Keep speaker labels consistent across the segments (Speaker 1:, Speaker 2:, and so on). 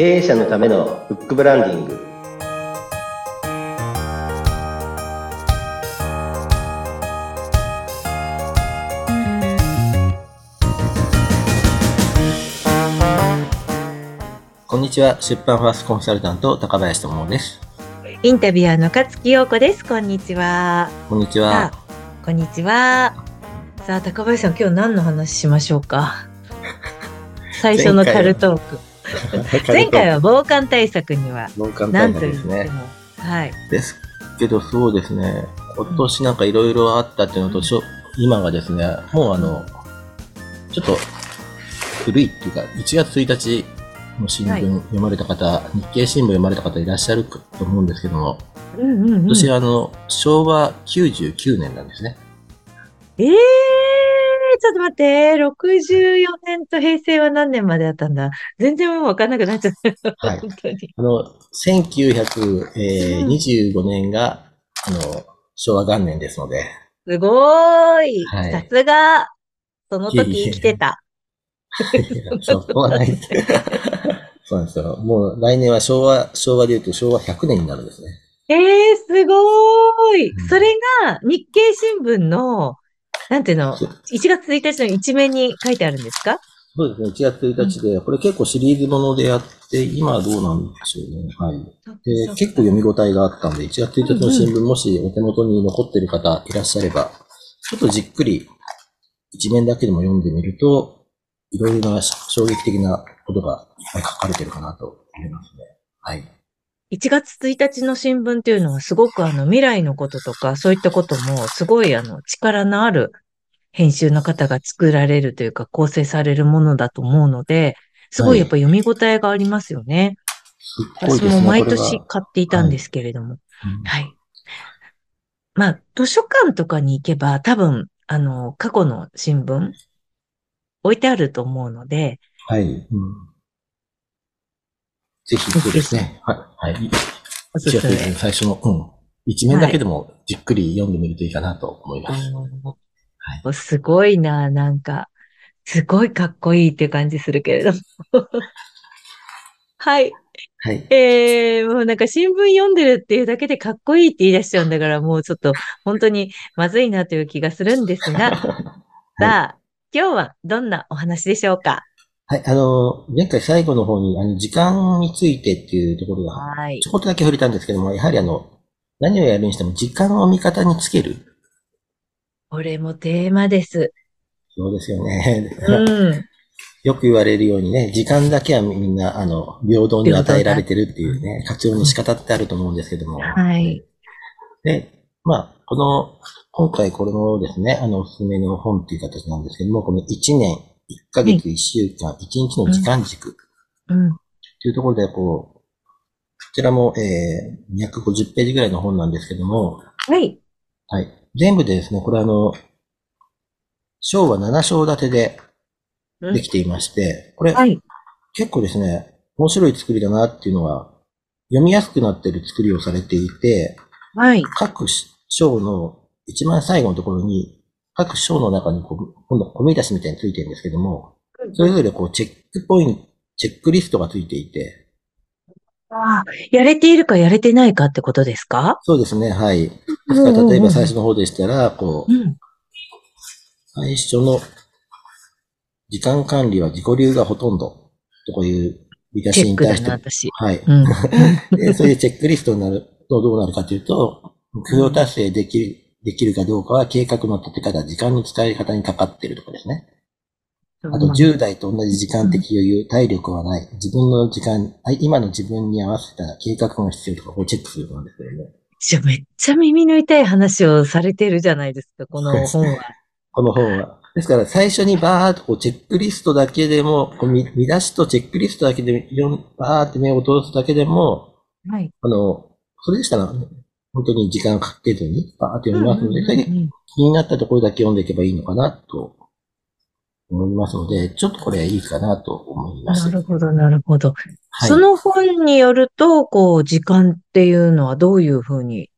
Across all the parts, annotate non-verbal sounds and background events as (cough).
Speaker 1: 経営者のためのフックブランディング。こんにちは。出版ファーストコンサルタント高林智です。
Speaker 2: インタビュアーの勝木陽子です。こんにちは。
Speaker 1: こんにちは。
Speaker 2: こんにちは。さあ高林さん今日何の話しましょうか？最初のタルトーク (laughs) 前回は防寒対策には
Speaker 1: 防寒対策ですね。
Speaker 2: はい。
Speaker 1: ですけどそうですね。今年なんかいろいろあったっていうのと、うん、今がですねもうあのちょっと古いっていうか1月1日の新聞読まれた方、はい、日経新聞読まれた方いらっしゃると思うんですけども、
Speaker 2: うんうんうん、
Speaker 1: 私はあの昭和99年なんですね。
Speaker 2: ええー、ちょっと待って、64年と平成は何年まであったんだ？全然もうわかんなくなっちゃった。はい。本当に。
Speaker 1: あの、1925年が、あの、昭和元年ですので。
Speaker 2: すごーい。はい、さすが、その時生きてた。(laughs)
Speaker 1: そこはないです。(laughs) そうなんですよ。もう来年は昭和、昭和で言うと昭和100年になるんですね。
Speaker 2: ええー、すごーい、うん、それが日経新聞のなんていうの、1月1日の一面に書いてあるんですか？
Speaker 1: そうですね、1月1日で、これ結構シリーズものでやって、今はどうなんでしょうね。はい。で、結構読み応えがあったんで、1月1日の新聞、もしお手元に残ってる方いらっしゃれば、ちょっとじっくり一面だけでも読んでみると、いろいろな衝撃的なことがいっぱい書かれてるかなと思いますね。はい。
Speaker 2: 1月1日の新聞っていうのはすごくあの未来のこととかそういったこともすごいあの力のある編集の方が作られるというか構成されるものだと思うので、すごいやっぱ読み応えがありますよね。はい、私も毎年買っていたんですけれども。はい、はい。まあ、図書館とかに行けば多分、あの、過去の新聞置いてあると思うので。
Speaker 1: はい。うんぜひそうですね。はい。はい。最初の、うん。一面だけでもじっくり読んでみるといいかなと思います。
Speaker 2: はい、すごいな、なんか、すごいかっこいいっていう感じするけれども。(laughs) はい。
Speaker 1: はい。
Speaker 2: えー、もうなんか新聞読んでるっていうだけでかっこいいって言い出しちゃうんだから、もうちょっと本当にまずいなという気がするんですが、はい、さあ、今日はどんなお話でしょうか？
Speaker 1: はい、あの、前回最後の方に、あの、時間についてっていうところが、はい。ちょこっとだけ触れたんですけども、やはりあの、何をやるにしても時間を味方につける。
Speaker 2: これもテーマです。
Speaker 1: そうですよね。うん。(laughs) よく言われるようにね、時間だけはみんな、あの、平等に与えられてるっていうね、活用の仕方ってあると思うんですけども。
Speaker 2: はい。
Speaker 1: で、まあ、この、今回これのですね、あの、おすすめの本っていう形なんですけども、この1年1ヶ月1週間、1日の時間軸。
Speaker 2: うん。
Speaker 1: というところで、こう、こちらも、えー、250ページぐらいの本なんですけども。
Speaker 2: はい。
Speaker 1: はい。全部でですね、これあの、章は7章立てでできていまして、これ、はい、結構ですね、面白い作りだなっていうのは、読みやすくなっている作りをされていて、
Speaker 2: はい。
Speaker 1: 各章の一番最後のところに、各章の中にこう、今度は込み出しみたいについてるんですけども、それぞれこう、チェックポイント、チェックリストがついていて、
Speaker 2: ああ、やれているかやれてないかってことですか？
Speaker 1: そうですね、はい。例えば最初の方でしたら、こう、うん、最初の時間管理は自己流がほとんどとこういう見出しに対して、はい、うん、(laughs) で。そういうチェックリストになるとどうなるかというと、目標達成できるできるかどうかは計画の立て方、時間の使い方にかかっているとかですね。あと、10代と同じ時間的余裕、体力はない。自分の時間、今の自分に合わせた計画が必要とかをチェックするんですけどね。
Speaker 2: じゃめっちゃ耳の痛い話をされてるじゃないですか、この本は。
Speaker 1: この本は。ですから、最初にバーっとこうチェックリストだけでも、こう見見出しとチェックリストだけで、バーって目を通すだけでも、
Speaker 2: はい。
Speaker 1: あの、それでしたら、本当に時間かけずに、バーって読みますので、それで気になったところだけ読んでいけばいいのかなと思いますので、ちょっとこれはいいかなと思います。
Speaker 2: なるほど、なるほど。はい、その本によると、こう、時間っていうのはどういうふうに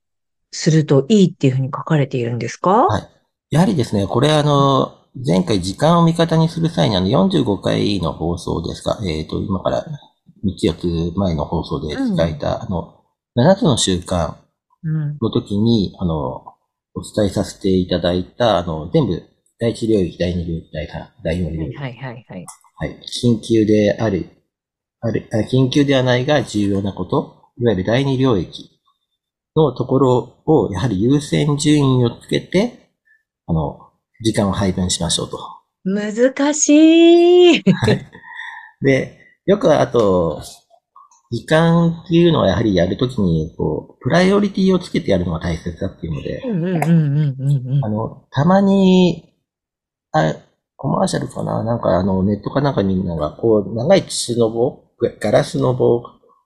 Speaker 2: するといいっていうふうに書かれているんですか？
Speaker 1: はい。やはりですね、これあの、前回時間を味方にする際にあの45回の放送ですか、えっ、ー、と、今から3つ4つ前の放送で伝えた、あの、7つの習慣の時に、あの、お伝えさせていただいた、あの、全部、第一領域、第二領域、第三、第四領域。
Speaker 2: はいはいはい。
Speaker 1: はい。緊急である、ある、緊急ではないが重要なこと、いわゆる第二領域のところを、やはり優先順位をつけて、あの、時間を配分しましょうと。
Speaker 2: 難しい。はい。
Speaker 1: で、よくあと、時間っていうのはやはりやるときに、こう、プライオリティをつけてやるのが大切だっていうので、あの、たまに、あ、コマーシャルかな？なんかあの、ネットかなんかみんなが、こう、長い筒の棒、ガラスの棒、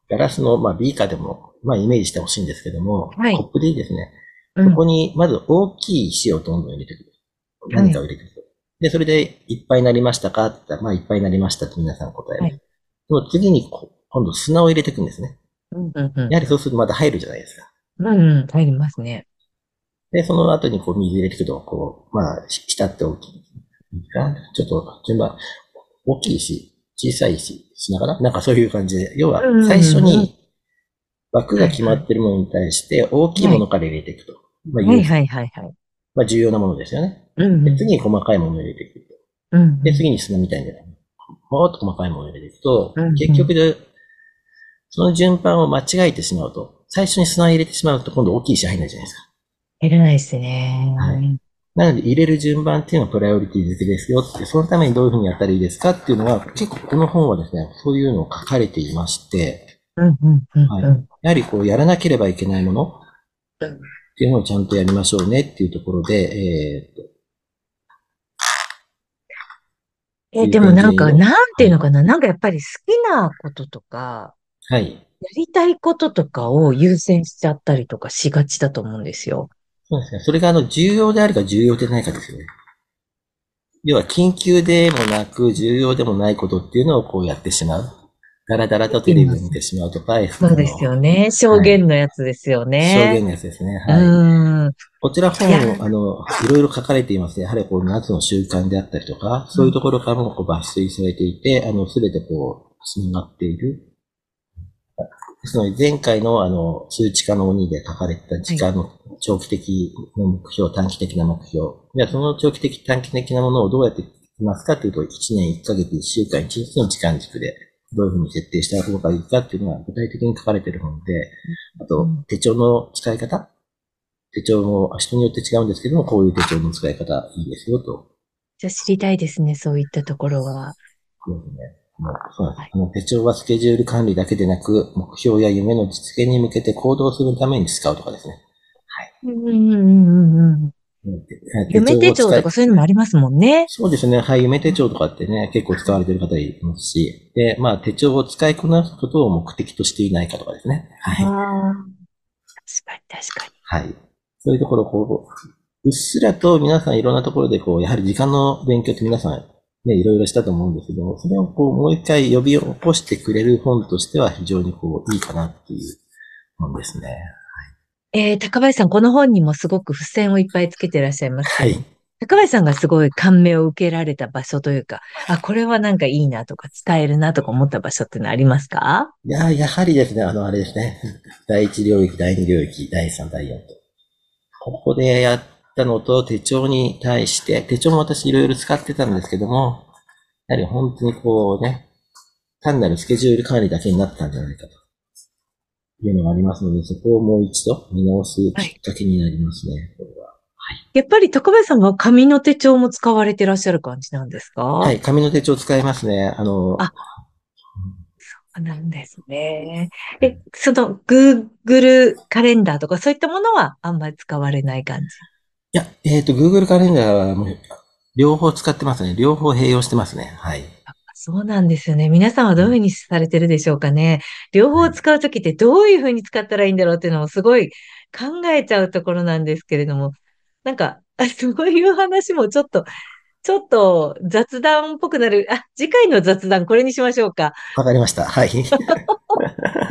Speaker 1: ガラスの、まあ、ビーカーでも、まあ、イメージしてほしいんですけども、はい、コップでいいですね。そこに、まず大きい石をどんどん入れてくる。何かを入れてくる。で、それで、いっぱいになりましたか？って言ったら、まあ、いっぱいになりましたって皆さん答える。はい、でも次に今度砂を入れていくんですね。うんうんうん、やはりそうするとまた入るじゃないですか。
Speaker 2: うんうん、入りますね。
Speaker 1: で、その後にこう水入れていくと、こう、まあ、下って大きい。ちょっと順番、大きいし、小さいし、砂かななんかそういう感じで、要は最初に枠が決まってるものに対して大きいものから入れていくと。
Speaker 2: まあ、はいはいはいはい。
Speaker 1: まあ重要なものですよね。うん、で次に細かいものを入れていくと。うん、で、次に砂みたいな、もっと細かいものを入れていくと、うん、結局で、その順番を間違えてしまうと、最初に砂を入れてしまうと今度大きい石入んないじゃないですか。
Speaker 2: 入れないですね。はい。
Speaker 1: なので入れる順番っていうのはプライオリティ付けですよって、そのためにどういうふうにやったらいいですかっていうのは、結構この本はですね、そういうのを書かれていまして、うんうんうんはい、やはりこうやらなければいけないものっていうのをちゃんとやりましょうねっていうところで、えー、っと
Speaker 2: え、でもなんか、なんていうのかな、なんかやっぱり好きなこととか、
Speaker 1: はい。
Speaker 2: やりたいこととかを優先しちゃったりとかしがちだと思うんですよ。
Speaker 1: そうですね。それがあの、重要であるか重要でないかですよね。要は、緊急でもなく、重要でもないことっていうのをこうやってしまう。だらだらとテレビを見てしまうとか、
Speaker 2: そうですよね。証言のやつですよね。
Speaker 1: はい、証言のやつですね。はい。こちら本、あの、いろいろ書かれていますやはりこう、夏の習慣であったりとか、そういうところからもこう抜粋されていて、あの、すべてこう、繋がっている。ですので、前回のあの、数値化の鬼で書かれた時間の長期的な目標、短期的な目標。じゃあ、その長期的、短期的なものをどうやっていきますかというと、1年1ヶ月1週間1日の時間軸で、どういうふうに設定した方がいいかっていうのは具体的に書かれている本で、あと、手帳の使い方？手帳も人によって違うんですけども、こういう手帳の使い方いいですよと。
Speaker 2: じゃあ知りたいですね、そういったところは。
Speaker 1: そうですね。そうです。はい、手帳はスケジュール管理だけでなく、目標や夢の実現に向けて行動するために使うとかですね。はい。うんうんうん
Speaker 2: うん。夢手帳とかそういうのもありますもんね。
Speaker 1: そうですね。はい。夢手帳とかってね、結構使われてる方いますし、で、まあ手帳を使いこなすことを目的としていないかとかですね。はい。確
Speaker 2: かに確かに。
Speaker 1: はい。そういうところ、こう、うっすらと皆さんいろんなところで、こう、やはり時間の勉強って皆さんね、いろいろしたと思うんですけど、それをこう、もう一回呼び起こしてくれる本としては非常にこう、いいかなっていう本ですね。
Speaker 2: えー、高林さん、この本にもすごく付箋をいっぱいつけてらっしゃいます。
Speaker 1: はい。
Speaker 2: 高林さんがすごい感銘を受けられた場所というか、あ、これはなんかいいなとか伝えるなとか思った場所ってのありますか？
Speaker 1: いや、やはりですね、あの、あれですね。(laughs) 第一領域、第二領域、第三、第四と。ここでやったのと手帳に対して、手帳も私いろいろ使ってたんですけども、やはり本当にこうね、単なるスケジュール管理だけになったんじゃないかと。いうのがありますので、そこをもう一度見直すきっかけになりますね、はい、これは。
Speaker 2: はい、やっぱり高林さんは紙の手帳も使われてらっしゃる感じなんですか？
Speaker 1: はい、紙の手帳使いますね。あの、あ、
Speaker 2: そうなんですね。え、その Google カレンダーとかそういったものはあんまり使われない感じ？い
Speaker 1: や、えっ、ー、と、Google カレンダーはもう両方使ってますね。両方併用してますね。はい。
Speaker 2: そうなんですよね。皆さんはどういうふうにされてるでしょうかね。両方使うときってどういうふうに使ったらいいんだろうっていうのもすごい考えちゃうところなんですけれども、なんか、そういう話もちょっと、ちょっと雑談っぽくなる。あ、次回の雑談これにしましょうか。
Speaker 1: わかりました。はい。(laughs)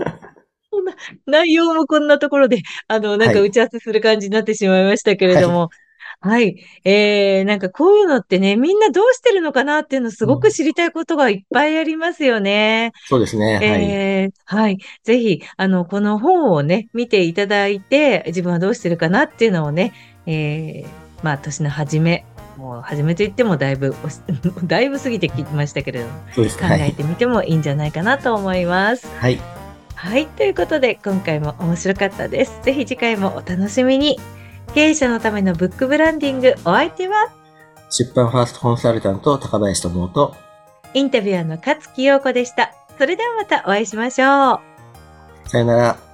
Speaker 1: (laughs)
Speaker 2: 内容もこんなところで、あの、なんか打ち合わせする感じになってしまいましたけれども、はいはい。えー、なんかこういうのってね、みんなどうしてるのかなっていうのすごく知りたいことがいっぱいありますよね。
Speaker 1: うん、そうですね。
Speaker 2: えー、はい。はい。ぜひ、あの、この本をね、見ていただいて、自分はどうしてるかなっていうのをね、えー、まあ、年の初め、もう初めと言ってもだいぶ、(laughs) だいぶ過ぎてきましたけれども、考えてみてもいいんじゃないかなと思います。
Speaker 1: はい。
Speaker 2: はい。ということで、今回も面白かったです。ぜひ次回もお楽しみに。経営者のためのブックブランディング、お相手は？
Speaker 1: 出版ファーストコンサルタント高林智と
Speaker 2: インタビュアーの勝木陽子でした。それではまたお会いしましょう。
Speaker 1: さよなら。